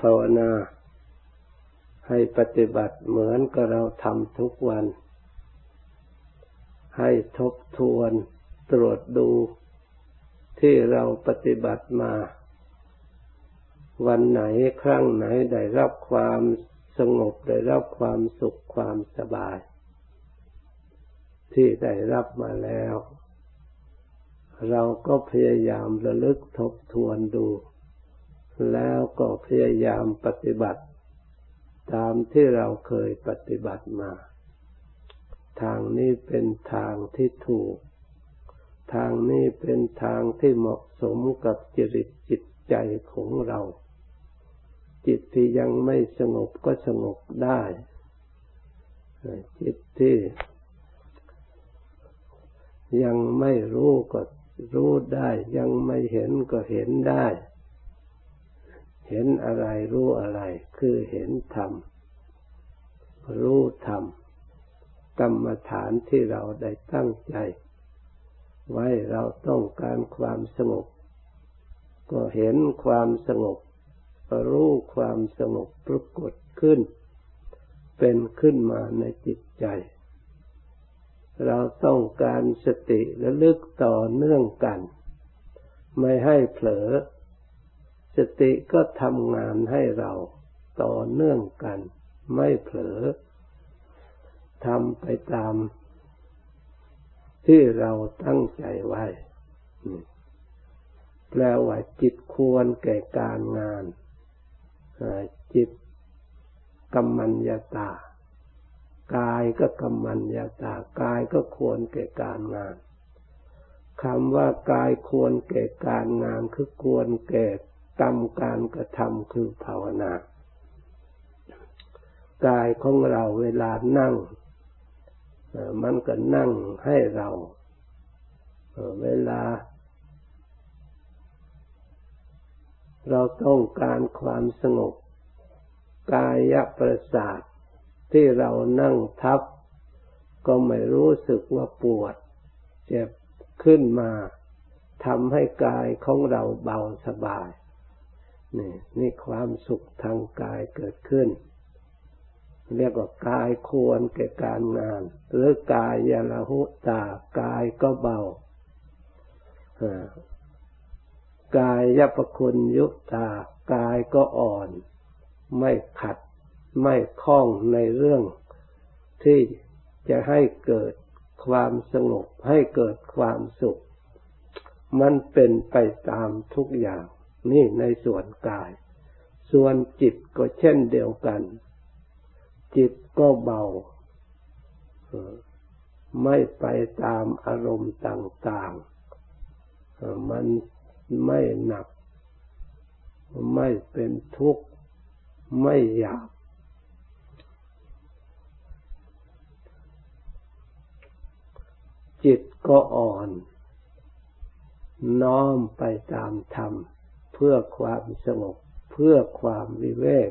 ภาวนา ให้ปฏิบัติเหมือนกับเราทำทุกวัน ให้ทบทวนตรวจดูที่เราปฏิบัติมา วันไหนครั้งไหนได้รับความสงบได้รับความสุขความสบาย ที่ได้รับมาแล้ว เราก็พยายามระลึกทบทวนดู แล้วก็พยายามปฏิบัติ ตามที่เราเคยปฏิบัติมา ทางนี้เป็นทางที่ถูก ทางนี้เป็นทางที่เหมาะสมกับจริตจิตใจของเรา จิตที่ยังไม่สงบก็สงบได้ จิตที่ยังไม่รู้ก็รู้ได้ ยังไม่เห็นก็เห็นได้ เห็นอะไรรู้อะไร คือเห็นธรรม รู้ธรรมกรรมฐานที่เราได้ตั้งใจ ไว้เราต้องการความสงบ ก็เห็นความสงบ รู้ความสงบปรากฏขึ้น เป็นขึ้นมาในจิตใจ เราต้องการสติและลึกต่อเนื่องกัน ไม่ให้เผลอ ติก็ทำงานให้เราต่อเนื่องกัน ไม่เผลอทำไปตาม ที่เราตั้งใจไว้แปลว่าจิตควรแก่การงาน จิตกรรมัญญาตา กายก็กรรมัญญาตา กายก็ควรแก่การงานคำว่ากายควรแก่การงานคือควรแก่ กรรมการกระทำคือภาวนากายของเราเวลานั่ง มันก็นั่งให้เรา เวลา เราต้องการความสงบ กายประสาทที่เรานั่งทับ ก็ไม่รู้สึกว่าปวด เจ็บขึ้นมาทำให้กายของเราเบาสบาย นี่นี่ความสุขทางกายเกิดขึ้น เรียกว่ากายควรแก่การงาน หรือกายยาลหุตากายก็เบากายยปคุณยุตากายก็อ่อน ไม่ขัดไม่คล้องในเรื่อง ที่จะให้เกิดความสงบให้เกิดความสุข มันเป็นไปตามทุกอย่าง นี่ในส่วนกาย ส่วนจิตก็เช่นเดียวกัน จิตก็เบา ไม่ไปตามอารมณ์ต่างๆ มันไม่หนัก ไม่เป็นทุกข์ ไม่อยากจิตก็อ่อน น้อมไปตามธรรม พื่อความสงบ เพื่อความวิเวก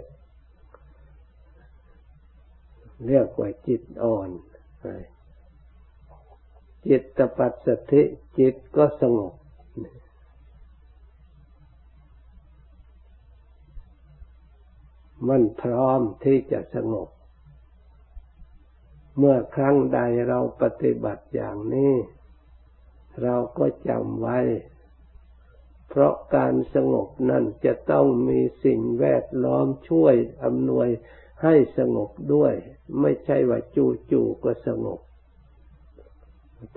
เรียกว่าจิตอ่อน จิตตปัสสติจิตก็สงบ มันพร้อมที่จะสงบ เมื่อครั้งใดเราปฏิบัติอย่างนี้ เราก็จำไว้ เพราะการสงบนั่นจะต้องมีสิ่งแวดล้อมช่วยอำนวยให้สงบด้วย ไม่ใช่ว่าจู่ๆก็สงบ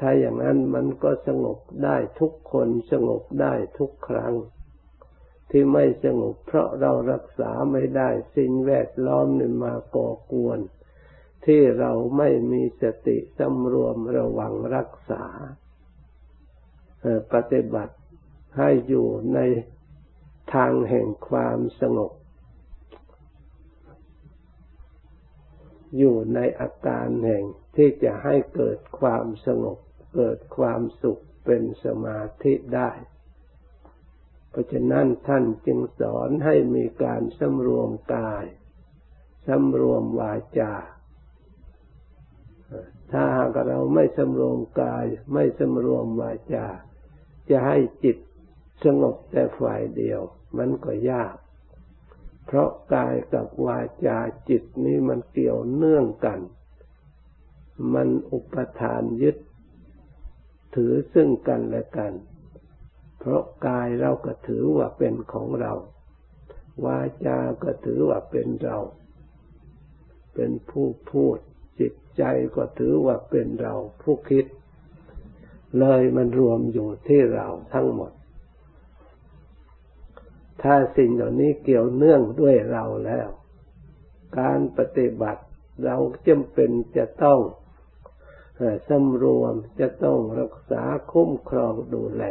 ถ้าอย่างนั้นมันก็สงบได้ทุกคนสงบได้ทุกครั้ง ที่ไม่สงบเพราะเรารักษาไม่ได้สิ่งแวดล้อมนี่มาก่อกวน ที่เราไม่มีสติสำรวมระวังรักษาปฏิบัติ ให้อยู่ในทางแห่งความสงบ อยู่ในอาการแห่งที่จะให้เกิดความสงบ เกิดความสุขเป็นสมาธิได้ เพราะฉะนั้นท่านจึงสอนให้มีการสำรวมกายสำรวมวาจา ถ้าหากเราไม่สำรวมกาย ไม่สำรวมวาจา จะให้จิต สงบแต่ฝ่ายเดียว มันก็ยาก เพราะกายกับวาจาจิตนี้มันเกี่ยวเนื่องกัน มันอุปทานยึด ถือซึ่งกันและกัน เพราะกายเราก็ถือว่าเป็นของเรา วาจาก็ถือว่าเป็นเรา เป็นผู้พูด จิตใจก็ถือว่าเป็นเราผู้คิด เลยมันรวมอยู่ที่เราทั้งหมด ถ้าสิ่งเหล่านี้เกี่ยวเนื่องด้วยเราแล้ว การปฏิบัติเราจำเป็นจะต้องสำรวมจะต้องรักษาคุ้มครองดูแล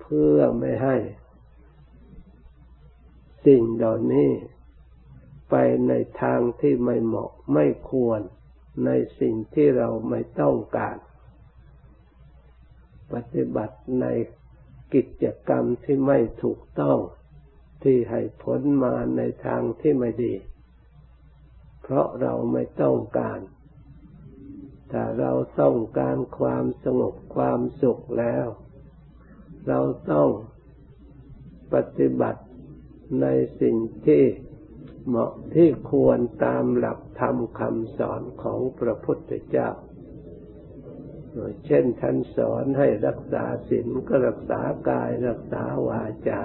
เพื่อไม่ให้ สิ่งเหล่านี้ไปในทางที่ไม่เหมาะไม่ควรในสิ่งที่เราไม่ต้องการ ปฏิบัติใน กิจกรรมที่ไม่ถูกต้องที่ให้ผลมาในทางที่ไม่ดี เพราะเราไม่ต้องการถ้าเราต้องการความสงบความสุขแล้ว เราต้องปฏิบัติในสิ่งที่เหมาะที่ควรตามหลักธรรมคำสอนของพระพุทธเจ้า เช่นท่านสอนให้รักษาศีลก็รักษากายรักษาวาจา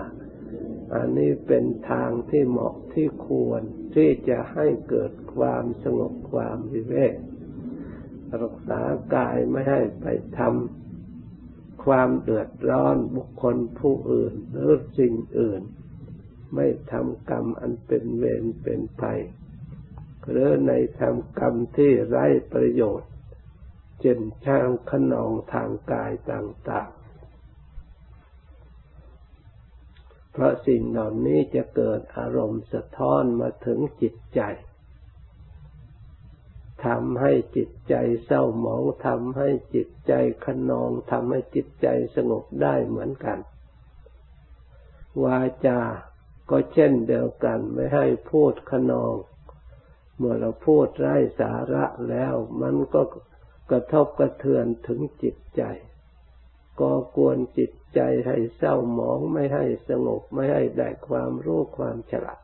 อันนี้เป็นทางที่เหมาะที่ควรที่จะให้เกิดความสงบความวิเวกรักษากายไม่ให้ไปทำความเดือดร้อนบุคคลผู้อื่นหรือสิ่งอื่น ไม่ทำกรรมอันเป็นเวรเป็นภัยหรือในทำกรรมที่ไร้ประโยชน์ เช่นช่างขนองทางกายต่าง ๆ เพราะสิ่งเหล่านี้จะเกิดอารมณ์สะท้อนมาถึงจิตใจทำให้จิตใจเศร้าหมองทำให้จิตใจขนองทำให้จิตใจสงบได้เหมือนกัน วาจาก็เช่นเดียวกันไม่ให้พูดขนอง เมื่อเราพูดไร้สาระแล้วมันก็ กระทบกระเทือนถึงจิตใจก่อกวนจิตใจให้เศร้าหมองไม่ให้สงบไม่ให้ได้ความรู้ความฉลาด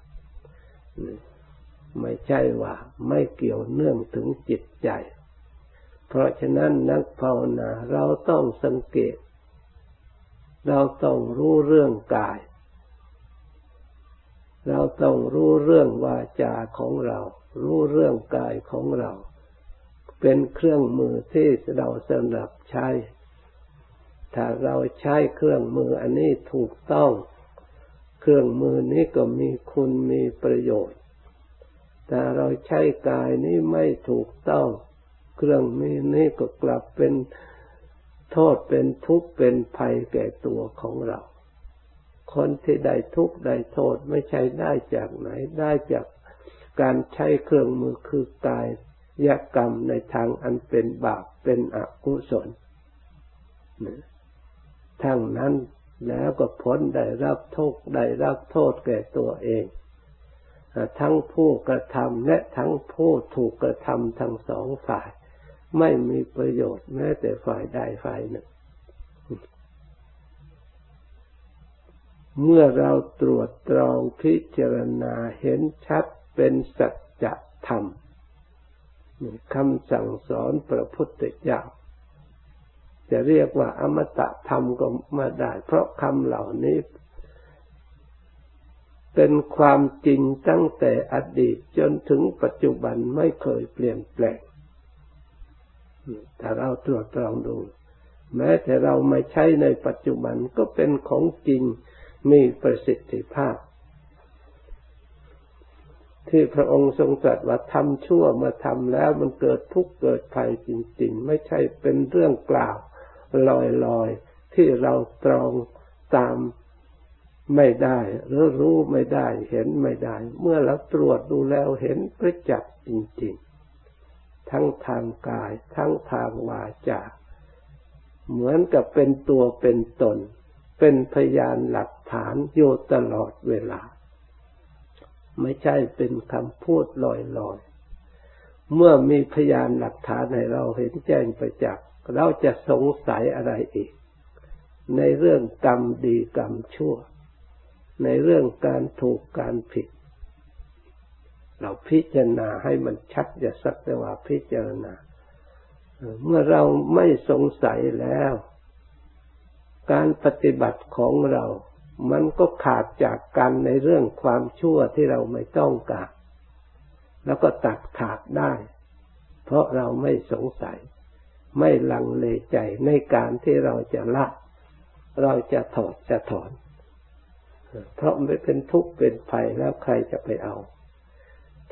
ไม่ใช่ว่าไม่เกี่ยวเนื่องถึงจิตใจ เพราะฉะนั้นนักภาวนาเราต้องสังเกต เราต้องรู้เรื่องกาย เราต้องรู้เรื่องวาจาของเรา รู้เรื่องกายของเรา เป็นเครื่องมือที่เราสำหรับใช้ ถ้าเราใช้เครื่องมืออันนี้ถูกต้อง เครื่องมือนี้ก็มีคุณมีประโยชน์ แต่เราใช้กายนี้ไม่ถูกต้อง เครื่องมือนี้ก็กลับเป็นโทษเป็นทุกข์เป็นภัยแก่ตัวของเรา คนที่ได้ทุกข์ได้โทษไม่ใช่ได้จากไหนได้จากการใช้เครื่องมือคือกาย ยกรรมในทางอันเป็นบาปเป็นอกุศลทั้งนั้นแล้วก็พ้นได้รับโทษได้รับโทษแก่ตัวเอง ทั้งผู้กระทำและทั้งผู้ถูกกระทำทั้งสองฝ่าย ไม่มีประโยชน์แม้แต่ฝ่ายใดฝ่ายหนึ่ง เมื่อเราตรวจตรองพิจารณาเห็นชัดเป็นสัจธรรม คำสั่งสอนพระพุทธเจ้าจะเรียกว่าอมตะธรรมก็มาได้ เพราะคำเหล่านี้ เป็นความจริงตั้งแต่อดีตจนถึงปัจจุบันไม่เคยเปลี่ยนแปลงถ้าเราตรวจตรองดู แม้แต่เราไม่ใช้ในปัจจุบันก็เป็นของจริงมีประสิทธิภาพ ที่พระองค์ทรงตรัสว่าทำชั่วมาทำแล้วมันเกิดทุกข์เกิดภัยจริง ๆ ไม่ใช่เป็นเรื่องกล่าวลอยๆ ที่เราตรองตามไม่ได้หรือรู้ไม่ได้เห็นไม่ได้ เมื่อเราตรวจดูแล้วเห็นประจักษ์จริง ๆ ทั้งทางกาย ทั้งทางวาจาเหมือนกับเป็นตัวเป็นตน เป็นพยานหลักฐานอยู่ตลอดเวลา ไม่ใช่เป็นคำพูดลอยๆ เมื่อมีพยานหลักฐานให้เราเห็นแจ้งประจักษ์เราจะสงสัยอะไรอีก ในเรื่องกรรมดีกรรมชั่ว ในเรื่องการถูกการผิด เราพิจารณาให้มันชัดอย่าสักแต่ว่าพิจารณา เมื่อเราไม่สงสัยแล้ว การปฏิบัติของเรา มันก็ขาดจากกันในเรื่องความชั่วที่เราไม่ต้องการ แล้วก็ตัดขาดได้ เพราะเราไม่สงสัย ไม่ลังเลใจในการที่เราจะละ เราจะถอดจะถอน เพราะไม่เป็นทุกข์เป็นภัยแล้วใครจะไปเอา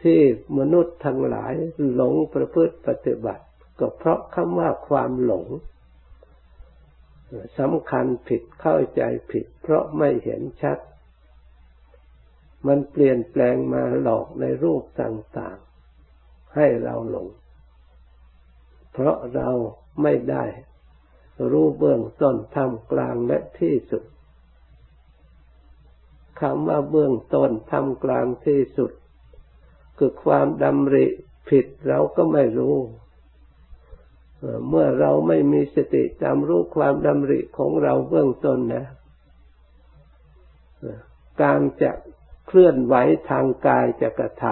ที่มนุษย์ทั้งหลายหลงประพฤติปฏิบัติ ก็เพราะคำว่าความหลง สำคัญผิดเข้าใจผิด เพราะไม่เห็นชัด มันเปลี่ยนแปลงมาหลอกในรูปต่างๆ ให้เราหลง เพราะเราไม่ได้รู้เบื้องต้นทำกลางและที่สุดคำว่าเบื้องต้นทำกลางที่สุด คือความดำริผิดเราก็ไม่รู้ เมื่อเราไม่มีสติจำรู้ความดำริของเราเบื้องต้นนะการจะเคลื่อนไหวทางกายจะกระท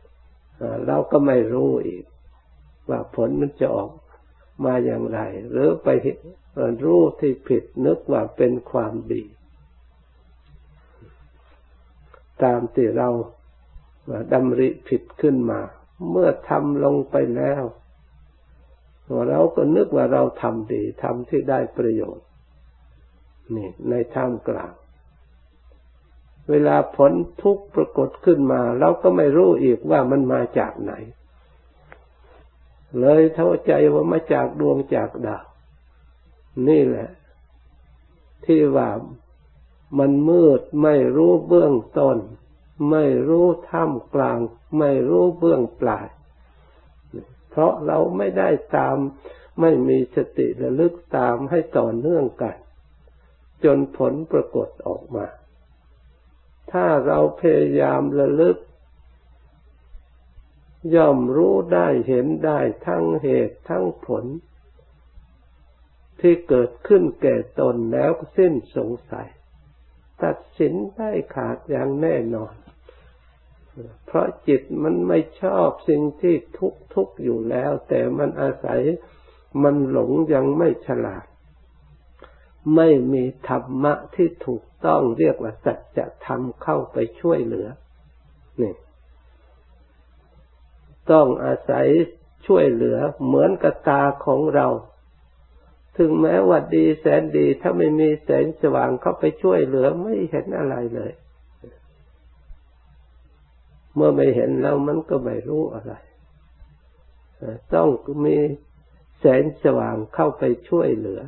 ำเราก็ไม่รู้อีก ว่าผลมันจะออกมาอย่างไร หรือไปรู้ที่ผิดนึกว่าเป็นความดี ตามที่เราดำริผิดขึ้นมา เมื่อทำลงไปแล้ว เราก็นึกว่าเราทำดีทำที่ได้ประโยชน์นี่ในท่ามกลาง เวลาผลทุกข์ปรากฏขึ้นมา เราก็ไม่รู้อีกว่ามันมาจากไหน เลยเท่าใจว่ามาจากดวงจากดาว นี่แหละ ที่ว่ามันมืดไม่รู้เบื้องต้น ไม่รู้ท่ามกลาง ไม่รู้เบื้องปลาย เพราะเราไม่ได้ตามไม่มีสติระลึกตามให้ต่อเนื่องกัน จนผลปรากฏออกมา ถ้าเราพยายามระลึก ย่อมรู้ได้เห็นได้ทั้งเหตุทั้งผล ที่เกิดขึ้นแก่ตนแล้วสิ้นสงสัย ตัดสินได้ขาดอย่างแน่นอน เพราะจิตมันไม่ชอบสิ่งที่ทุกทุกอยู่แล้ว แต่มันอาศัยมันหลงยังไม่ฉลาด ไม่มีธรรมะที่ถูกต้องเรียกว่าสัจธรรมเข้าไปช่วยเหลือนี่ต้องอาศัยช่วยเหลือเหมือนกับตาของเรา ถึงแม้ว่าดีแสนดีถ้าไม่มีแสงสว่างเข้าไปช่วยเหลือไม่เห็นอะไรเลย เมื่อไม่เห็นแล้วมันก็ไม่รู้อะไร ต้องมีแสงสว่างเข้าไปช่วยเหลือ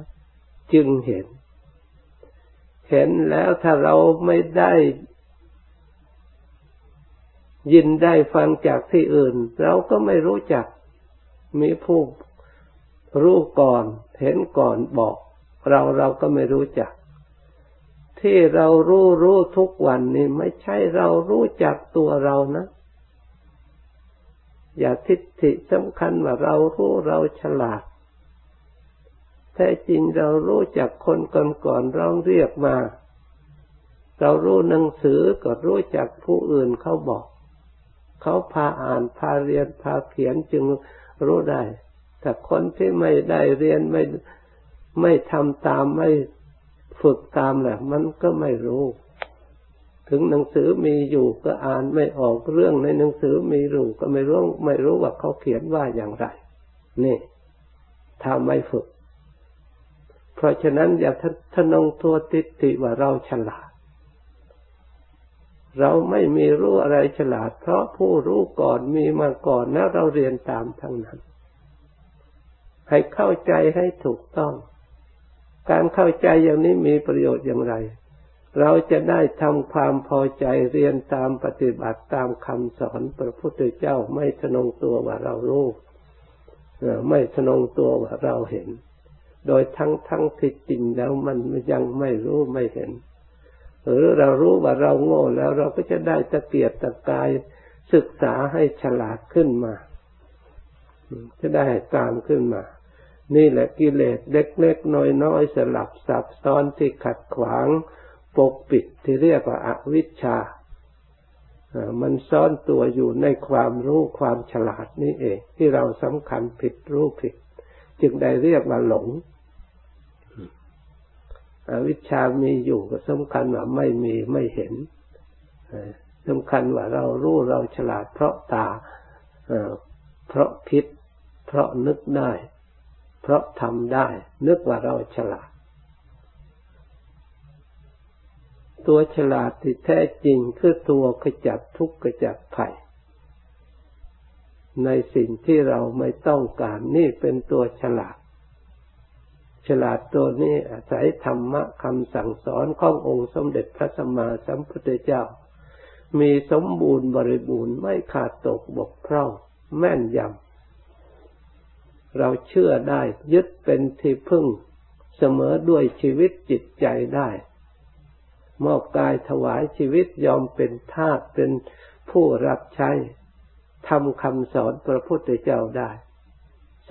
จึงเห็น เห็นแล้วถ้าเราไม่ได้ยินได้ฟังจากที่อื่น เราก็ไม่รู้จัก มีผู้รู้ก่อน เห็นก่อนบอก เราเราก็ไม่รู้จัก ที่เรารู้รู้ทุกวันนี้ไม่ใช่เรารู้จักตัวเรานะ อย่าทิฏฐิสำคัญว่าเรารู้เราฉลาด แท้จริงเรารู้จักคนก่อนๆเราเรียกมา เรารู้หนังสือก็รู้จักผู้อื่นเขาบอก เขาพาอ่านพาเรียนพาเขียนจึงรู้ได้ แต่คนที่ไม่ได้เรียนไม่ไม่ทำตามไม่ ฝึกตามแหละมันก็ไม่รู้ ถึงหนังสือมีอยู่ก็อ่านไม่ออกเรื่องในหนังสือมีรู้ก็ไม่รู้ไม่รู้ว่าเขาเขียนว่าอย่างไร นี่ถ้าไม่ฝึก เพราะฉะนั้นอย่าทนงตัวติดติว่าเราฉลาด เราไม่มีรู้อะไรฉลาด เพราะผู้รู้ก่อนมีมาก่อนนะเราเรียนตามทั้งนั้น ให้เข้าใจให้ถูกต้อง การเข้าใจอย่างนี้มีประโยชน์อย่างไร เราจะได้ทำความพอใจเรียนตามปฏิบัติตามคำสอนพระพุทธเจ้าไม่ทนงตัวว่าเรารู้ไม่ทนงตัวว่าเราเห็น โดยทั้งทั้งที่จริงแล้วมันยังไม่รู้ไม่เห็น หรือเรารู้ว่าเราโง่แล้วเราก็จะได้ตะเกียบตะกายศึกษาให้ฉลาดขึ้นมา จะได้ตามขึ้นมา นี่แหละกิเลสเล็กๆน้อยๆสลับซับซ้อนที่ขัดขวางปกปิดที่เรียกว่าอาวิชชา มันซ่อนตัวอยู่ในความรู้ความฉลาดนี่เอง ที่เราสำคัญผิดรู้ผิด จึงได้เรียกว่าหลงอวิชชามีอยู่ก็สำคัญว่าไม่มีไม่เห็นสำคัญว่าเรารู้เราฉลาดเพราะตาเพราะคิด เพราะนึกได้ เพราะทำได้ นึกว่าเราฉลาด ตัวฉลาดที่แท้จริงคือตัวขจัดทุกข์ขจัดภัยในสิ่งที่เราไม่ต้องการนี่เป็นตัวฉลาด ฉลาดตัวนี้อาศัยธรรมะคำสั่งสอนขององค์สมเด็จพระสัมมาสัมพุทธเจ้า มีสมบูรณ์บริบูรณ์ไม่ขาดตกบกพร่อง แม่นยำ เราเชื่อได้ยึดเป็นที่พึ่งเสมอด้วยชีวิตจิตใจได้ มอบกายถวายชีวิตยอมเป็นทาสเป็นผู้รับใช้ทำคำสอนพระพุทธเจ้าได้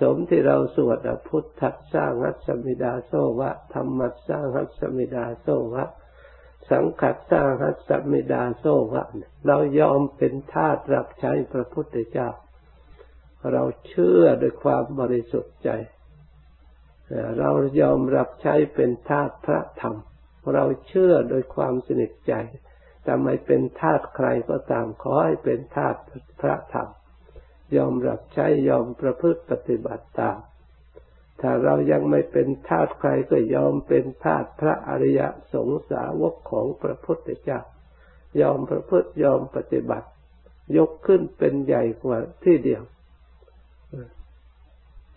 สมที่เราสวดพุทธัสสร้างหัสมิดาโซวะธรรมัสสร้างหัสมิดาโซวะ สังขัดสร้างหัสมิดาโซวะ เรายอมเป็นทาสรับใช้พระพุทธเจ้า เราเชื่อด้วยความบริสุทธิ์ใจ เรายอมรับใช้เป็นทาสพระธรรม เราเชื่อโดยความสนิทใจแต่ไม่เป็นทาสใครก็ตามขอให้เป็นทาสพระธรรม ยอมรับใช้ยอมประพฤติปฏิบัติตาม ถ้าเรายังไม่เป็นทาสใครก็ยอมเป็นทาสพระอริยสงสาวกของพระพุทธเจ้ายอมประพฤติยอมปฏิบัติ ยกขึ้นเป็นใหญ่กว่าที่เดียว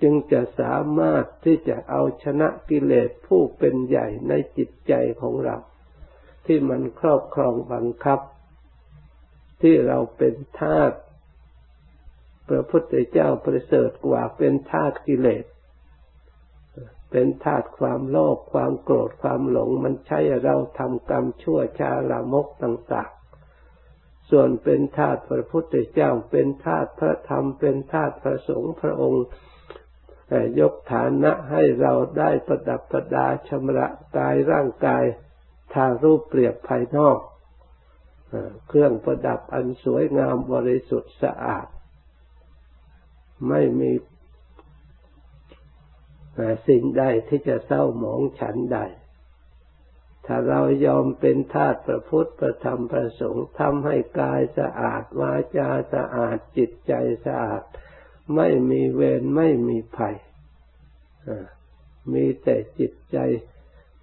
จึงจะสามารถที่จะเอาชนะกิเลสผู้เป็นใหญ่ในจิตใจของเรา ที่มันครอบครองบังคับ ที่เราเป็นทาสพระพุทธเจ้าประเสริฐกว่าเป็นทาสกิเลส เป็นทาสความโลภความโกรธความหลงมันใช้เราทำกรรมชั่วชาลามกต่างๆ ส่วนเป็นธาตุพระพุทธเจ้า เป็นธาตุพระธรรม เป็นธาตุพระสงฆ์พระองค์ ยกฐานะให้เราได้ประดับประดาชำระกายร่างกายทางรูปเปรียบภายนอกเครื่องประดับอันสวยงามบริสุทธิ์สะอาด ไม่มีสิ่งใดที่จะเศร้าหมองฉันใด ถ้าเรายอมเป็นทาสพระพุทธพระธรรมพระสงฆ์ทำให้กายสะอาดวาจาสะอาดจิตใจสะอาด ไม่มีเวรไม่มีภัยมีแต่จิตใจ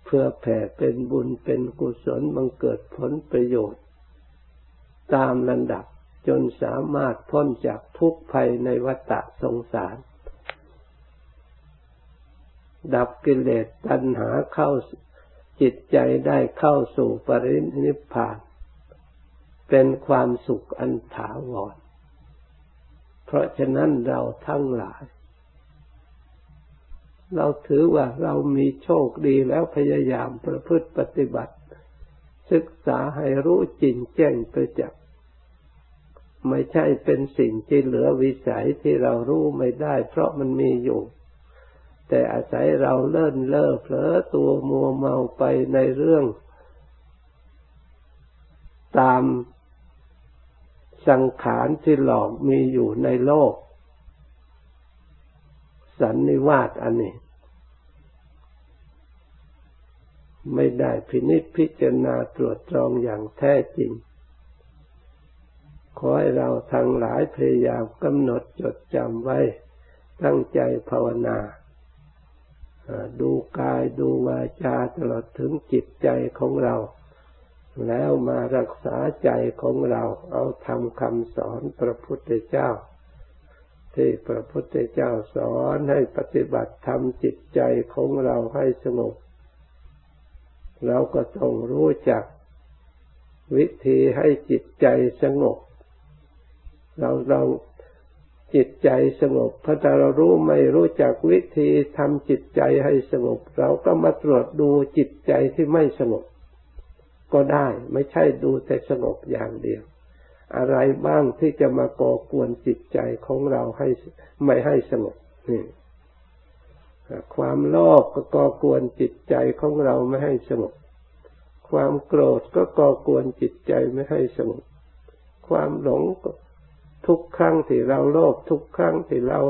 เพื่อแผ่เป็นบุญเป็นกุศลบังเกิดผลประโยชน์ ตามลำดับจนสามารถพ้นจากทุกภัยในวัฏสงสาร ดับกิเลสตัณหาเข้าจิตใจได้เข้าสู่ปรินิพพาน เป็นความสุขอันถาวร เพราะฉะนั้นเราทั้งหลาย เราถือว่าเรามีโชคดีแล้วพยายามประพฤติปฏิบัติ ศึกษาให้รู้จริงแจ้งประจักษ์ไม่ใช่เป็นสิ่งที่เหลือวิสัยที่เรารู้ไม่ได้ เพราะมันมีอยู่ แต่อาศัยเราเลิ่นเล่อเผลอตัวมัวเมาไปในเรื่อง ตาม สังขารที่หลอกมีอยู่ในโลก สันนิวาสอันนี้ ไม่ได้พินิจพิจารณาตรวจตรองอย่างแท้จริง ขอให้เราทั้งหลายพยายามกำหนดจดจำไว้ ตั้งใจภาวนาดูกายดูวาจาตลอดถึงจิตใจของเรา แล้วมารักษาใจของเราเอาทำคำสอนพระพุทธเจ้า ที่พระพุทธเจ้าสอนให้ปฏิบัติทำจิตใจของเราให้สงบเราก็ต้องรู้จัก วิธีให้จิตใจสงบ เราเราจิตใจสงบพถ้าเรารู้ไม่รู้จักวิธีทำจิตใจให้สงบ เราก็มาตรวจดูจิตใจที่ไม่สงบ ก็ได้ ไม่ใช่ดูแต่สงบอย่างเดียว อะไรบ้างที่จะมาก่อกวนจิตใจของเราให้ไม่ให้สงบนี่ความโลภก็ก่อกวนจิตใจของเราไม่ให้สงบความโกรธก็ก่อกวนจิตใจไม่ให้สงบความหลงทุกครั้งที่เราโลภทุกครั้งที่เรา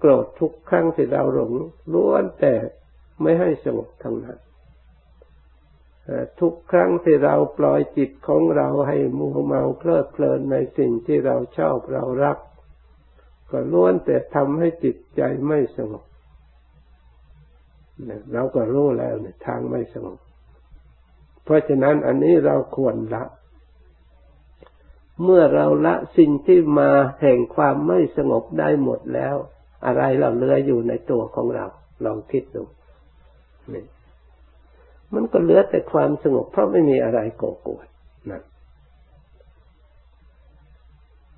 โกรธทุกครั้งที่เราหลงล้วนแต่ไม่ให้สงบทั้งนั้น ทุกครั้งที่เราปล่อยจิตของเราให้มัวเมาเพลิดเพลินในสิ่งที่เราชอบเรารัก ก็ล้วนแต่ทำให้จิตใจไม่สงบเราก็รู้แล้วเนี่ยทางไม่สงบ เพราะฉะนั้นอันนี้เราควรละ เมื่อเราละสิ่งที่มาแห่งความไม่สงบได้หมดแล้ว อะไรเราเหลืออยู่ในตัวของเรา ลองคิดดูนี่ มันก็เหลือแต่ความสงบเพราะไม่มีอะไรก่อกวนนั่น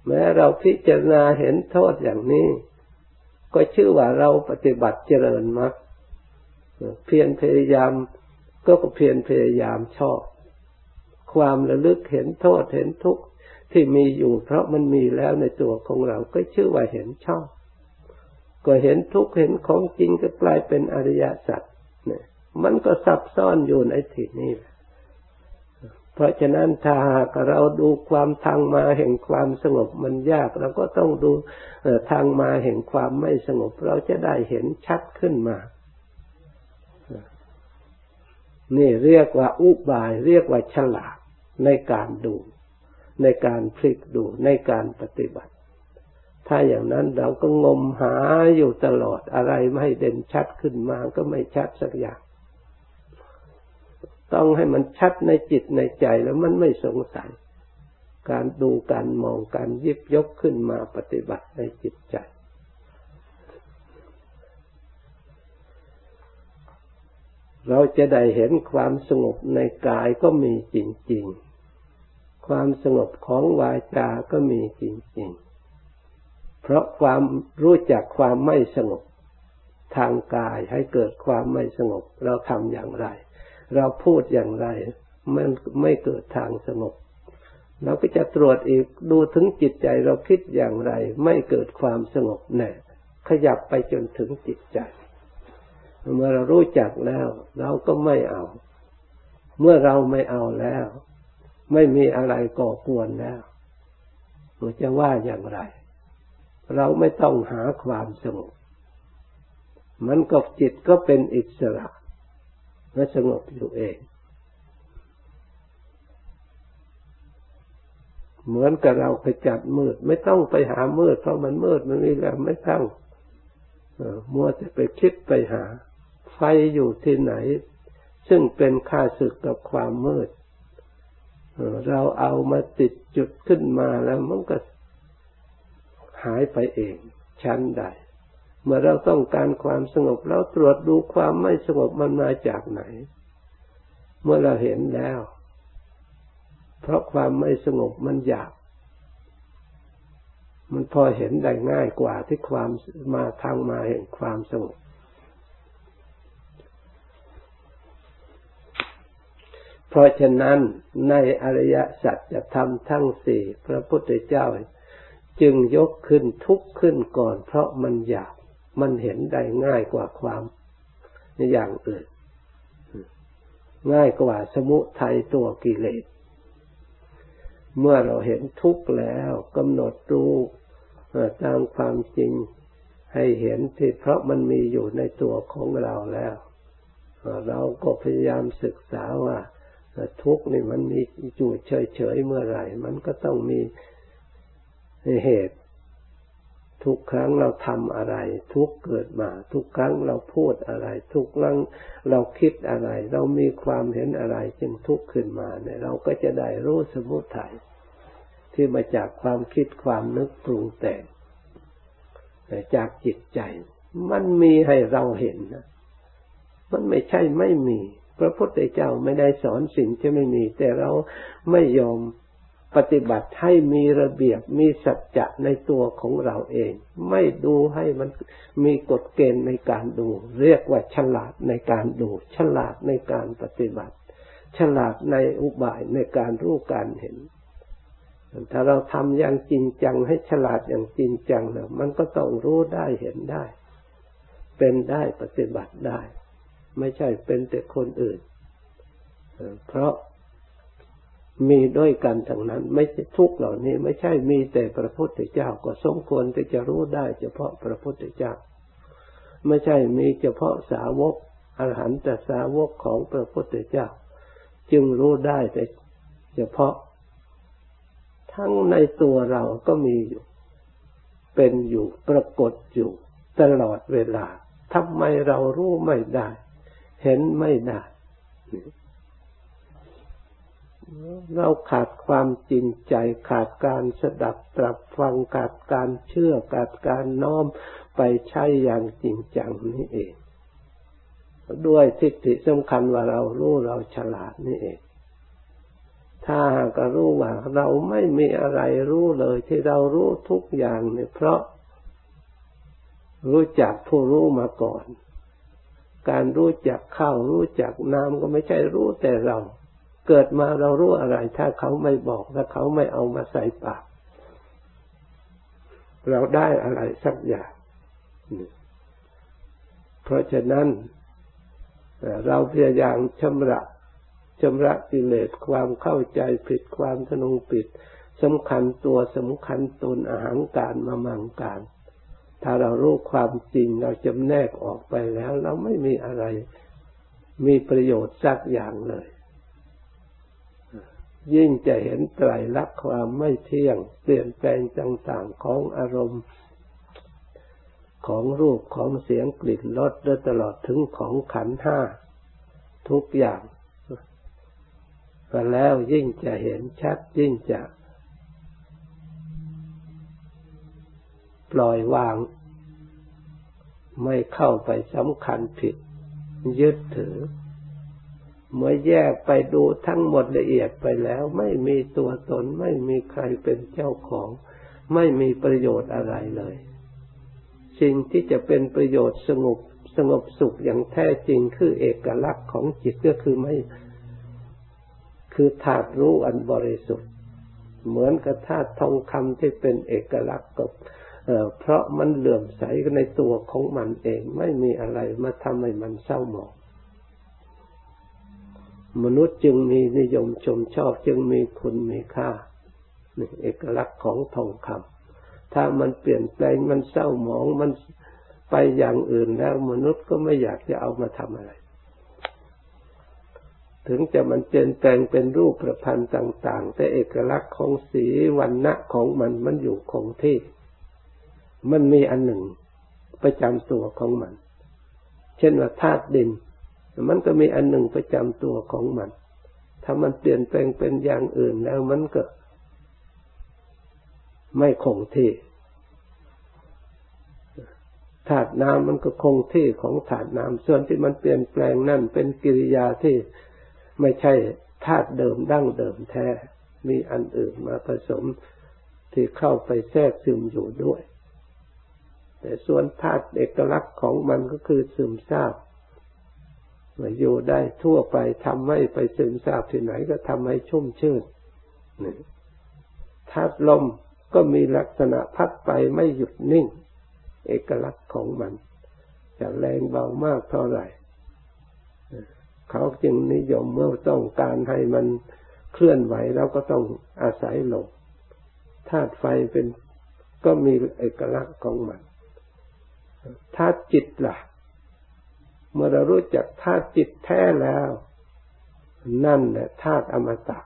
แม้เราพิจารณาเห็นโทษอย่างนี้ ก็ชื่อว่าเราปฏิบัติเจริญมรรคเพียรพยายามก็เพียรพยายามชอบ ความระลึกเห็นโทษเห็นทุกข์ที่มีอยู่ เพราะมันมีแล้วในตัวของเราก็ชื่อว่าเห็นชอบ ก็เห็นทุกข์เห็นของจริงก็กลายเป็นอริยสัจ มันก็ซับซ้อนอยู่ในที่นี้ เพราะฉะนั้นถ้าหากเราดูความทางมาแห่งความสงบมันยาก เราก็ต้องดูทางมาแห่งความไม่สงบ เราจะได้เห็นชัดขึ้นมา นี่เรียกว่าอุบาย เรียกว่าฉลาดในการดู ในการพลิกดูในการปฏิบัติ ถ้าอย่างนั้นเราก็งมหาอยู่ตลอดอะไรไม่เด่นชัดขึ้นมาก็ไม่ชัดสักอย่าง ต้องให้มันชัดในจิตในใจแล้วมันไม่สงสัย การดูการมองการยิบยกขึ้นมาปฏิบัติในจิตใจ เราจะได้เห็นความสงบในกายก็มีจริงๆ ความสงบของวาจาก็มีจริงๆ เพราะความรู้จักความไม่สงบทางกายให้เกิดความไม่สงบเราทำอย่างไร เราพูดอย่างไร มันไม่เกิดทางสงบ เราก็จะตรวจอีกดูถึงจิตใจเราคิดอย่างไร ไม่เกิดความสงบแน่ขยับไปจนถึงจิตใจเมื่อเรารู้จักแล้ว เราก็ไม่เอา เมื่อเราไม่เอาแล้ว ไม่มีอะไรก่อกวนแล้วเราจะว่าอย่างไร เราไม่ต้องหาความสงบมันก็จิตก็เป็นอิสระ และสงบอยู่เอง เหมือนกับเราไปจัดมืด ไม่ต้องไปหามืด เพราะมันมืดมันนี่แล้วไม่ต้องมัวแต่ไปคิดไปหา ไฟอยู่ที่ไหน ซึ่งเป็นค่าศึกกับความมืดเราเอามาติดจุดขึ้นมาแล้วมันก็หายไปเองชั้นใด เมื่อเราต้องการความสงบเราตรวจดูความไม่สงบมันมาจากไหน เมื่อเราเห็นแล้ว เพราะความไม่สงบมันอยาก มันพอเห็นได้ง่ายกว่าที่ความมาทางมาแห่งความสงบเพราะฉะนั้นในอริยสัจจะทำทั้งสี่พระพุทธเจ้า จึงยกขึ้นทุกขึ้นก่อนเพราะมันอยาก มันเห็นได้ง่ายกว่าความในอย่างอื่น ง่ายกว่าสมุทัยตัวกิเลส เมื่อเราเห็นทุกข์แล้วกำหนดรู้ตามความจริงให้เห็นที่เพราะมันมีอยู่ในตัวของเราแล้ว เราก็พยายามศึกษาว่าทุกข์นี่มันมีอยู่เฉยๆเมื่อไหร่ มันก็ต้องมีเหตุ ทุกครั้งเราทำอะไร ทุกเกิดมา ทุกครั้งเราพูดอะไร ทุกครั้งเราคิดอะไร เรามีความเห็นอะไรจึงทุกข์ขึ้นมาเนี่ยเราก็จะได้รู้สมุทัยที่มาจากความคิดความนึกปรุงแต่งจากจิตใจ มันมีให้เราเห็นนะมันไม่ใช่ไม่มี พระพุทธเจ้าไม่ได้สอนสิ่งที่ไม่มี แต่เราไม่ยอม ปฏิบัติให้มีระเบียบมีสัจจะในตัวของเราเอง ไม่ดูให้มันมีกฎเกณฑ์ในการดู เรียกว่าฉลาดในการดู ฉลาดในการปฏิบัติ ฉลาดในอุบายในการรู้การเห็น ถ้าเราทำอย่างจริงจังให้ฉลาดอย่างจริงจังแล้วมันก็ต้องรู้ได้เห็นได้ เป็นได้ปฏิบัติได้ ไม่ใช่เป็นแต่คนอื่น เพราะ มีด้วยกันทั้งนั้น ไม่ใช่ทุกเหล่านี้ ไม่ใช่มีแต่พระพุทธเจ้าก็สมควรที่จะรู้ได้ เฉพาะพระพุทธเจ้า ไม่ใช่มีเฉพาะสาวกอรหันตสาวกของพระพุทธเจ้า จึงรู้ได้แต่เฉพาะ ทั้งในตัวเราก็มีอยู่ เป็นอยู่ปรากฏอยู่ตลอดเวลาทำไมเรารู้ไม่ได้ เห็นไม่ได้ เราขาดความจริงใจขาดการสดับตรับฟังขาดการเชื่อขาดการน้อมไปใช้อย่างจริงจังนี่เอง ด้วยทิฏฐิสำคัญว่าเรารู้เราฉลาดนี่เอง ถ้าหากรู้ว่าเราไม่มีอะไรรู้เลยที่เรารู้ทุกอย่างเนี่ยเพราะ รู้จักผู้รู้มาก่อน การรู้จักข้าวรู้จักน้ำก็ไม่ใช่รู้แต่เรา เกิดมาเรารู้อะไร ถ้าเขาไม่บอกถ้าเขาไม่เอามาใส่ปาก เราได้อะไรสักอย่างเพราะฉะนั้นเราพยายามชำระชำระกิเลสความเข้าใจผิดความทนงผิดสำคัญตัวสำคัญตนอาหารการมามังการ ถ้าเรารู้ความจริงเราจำแนกออกไปแล้ว เราไม่มีอะไร มีประโยชน์สักอย่างเลย ยิ่งจะเห็นไตรลักษณ์ความไม่เที่ยง เปลี่ยนแปลงต่างๆของอารมณ์ของรูปของเสียงกลิ่นรสและตลอดถึงของขันห้าทุกอย่างก็แล้วยิ่งจะเห็นชัดยิ่งจะปล่อยวาง ไม่เข้าไปสำคัญผิด ยึดถือ เมื่อแยกไปดูทั้งหมดละเอียดไปแล้ว ไม่มีตัวตน ไม่มีใครเป็นเจ้าของ ไม่มีประโยชน์อะไรเลย สิ่งที่จะเป็นประโยชน์สงบสงบสุขอย่างแท้จริงคือเอกลักษณ์ของจิตก็คือไม่ คือธาตุรู้อันบริสุทธิ์ เหมือนกับธาตุทองคำที่เป็นเอกลักษณ์กับเพราะมันเหลื่อมใสในตัวของมันเอง ไม่มีอะไรมาทำให้มันเศร้าหมอง มนุษย์จึงมีนิยมชมชอบจึงมีคุณมีค่านี่เอกลักษณ์ของทองคำถ้ามันเปลี่ยนแปลงมันเศร้าหมองมันไปอย่างอื่นแล้วมนุษย์ก็ไม่อยากจะเอามาทำอะไร ถึงจะมันเปลี่ยนแปลงเป็นรูปประพันธ์ต่าง ๆ แต่เอกลักษณ์ของสีวันณะของมันมันอยู่คงที่ มันมีอันหนึ่งประจำตัวของมัน เช่นว่าธาตุดิน มันก็มีอันหนึ่งประจำตัวของมัน ถ้ามันเปลี่ยนแปลงเป็นอย่างอื่นแล้วมันก็ ไม่คงที่ถาดน้ำมันก็คงที่ของถาดน้ำส่วนที่มันเปลี่ยนแปลงนั่นเป็นกิริยาที่ไม่ใช่ธาตุเดิมดั้งเดิมแท้ มีอันอื่นมาผสมที่เข้าไปแทรกซึมอยู่ด้วย แต่ส่วนธาตุเอกลักษณ์ของมันก็คือซึมซาบ อยู่ได้ทั่วไปทำให้ไปซึมซาบที่ไหนก็ทำให้ชุ่มชื่นธาตุลมก็มีลักษณะพัดไปไม่หยุดนิ่ง เอกลักษณ์ของมัน จะแรงเบามากเท่าไหร่ เขาจึงนิยมเมื่อต้องการให้มันเคลื่อนไหวเราก็ต้องอาศัยลมธาตุไฟเป็นก็มีเอกลักษณ์ของมันธาตุจิตล่ะ เมื่อเรารู้จักธาตุจิตแท้แล้ว นั่นแหละธาตุอมตะ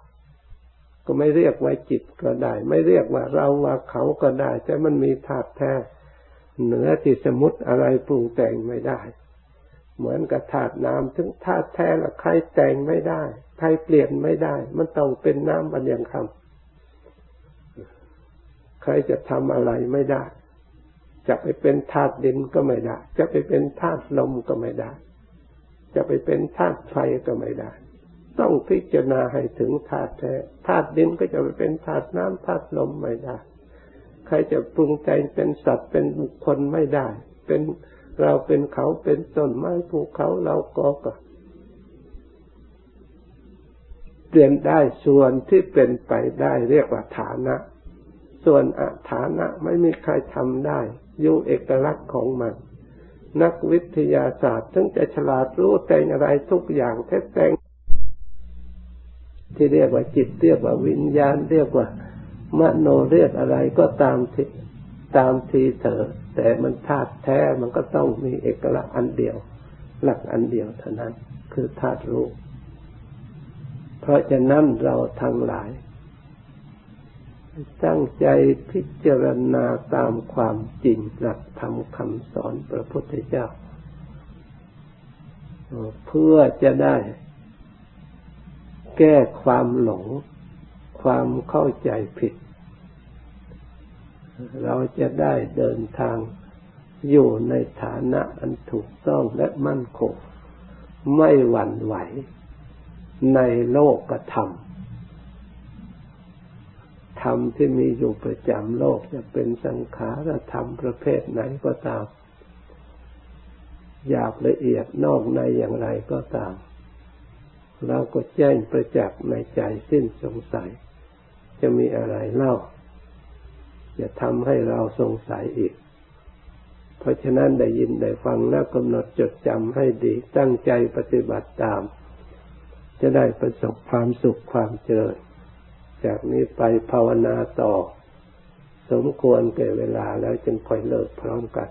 ก็ไม่เรียกว่าจิตก็ได้ ไม่เรียกว่าเราว่าเขาก็ได้ แต่มันมีธาตุแท้ เหนือที่สมุติอะไรปรุงแต่งไม่ได้ เหมือนกับธาตุน้ำถึงธาตุแท้ละใครแต่งไม่ได้ ใครเปลี่ยนไม่ได้ มันต้องเป็นน้ำบันยังคำใครจะทำอะไรไม่ได้ จะไปเป็นธาตุดินก็ไม่ได้ จะไปเป็นธาตุลมก็ไม่ได้ จะไปเป็นธาตุไฟก็ไม่ได้ ต้องพิจารณาให้ถึงธาตุแท้ธาตุดินก็จะไปเป็นธาตุน้ำธาตุลมไม่ได้ ใครจะปรุงใจเป็นสัตว์เป็นบุคคลไม่ได้ เป็นเราเป็นเขาเป็นต้นไม้ภูเขาเราก็ก็เปลี่ยนได้ส่วนที่เป็นไปได้เรียกว่าฐานะ ส่วนอฐานะไม่มีใครทำได้ อยู่เอกลักษณ์ของมัน นักวิทยาศาสตร์ถึงจะฉลาดรู้แต่งอะไรทุกอย่างแท้แต่งที่เรียกว่าจิตเรียกว่าวิญญาณเรียกว่ามโนเรียกอะไรก็ตามที่ตามทีเถอะแต่มันธาตุแท้มันก็ต้องมีเอกลักษณ์อันเดียว หลักอันเดียวเท่านั้น คือธาตุรู้ เพราะฉะนั้นเราทั้งหลาย ตั้งใจพิจารณาตามความจริงหลักธรรมคำสอนพระพุทธเจ้า เพื่อจะได้แก้ความหลง ความเข้าใจผิด เราจะได้เดินทางอยู่ในฐานะอันถูกต้องและมั่นคง ไม่หวั่นไหวในโลกกระทำ ธรรมที่มีอยู่ประจำโลกจะเป็นสังขารธรรมประเภทไหนก็ตาม หยาบละเอียดนอกในอย่างไรก็ตาม เราก็แจ้งประจักษ์ในใจสิ้นสงสัย จะมีอะไรเล่า จะทำให้เราสงสัยอีก เพราะฉะนั้นได้ยินได้ฟังแล้วกำหนดจดจำให้ดีตั้งใจปฏิบัติตาม จะได้ประสบความสุขความเจริญ จากนี้ไปภาวนาต่อ สมควรแก่เวลาแล้วจึงค่อยเลิกพร้อมกัน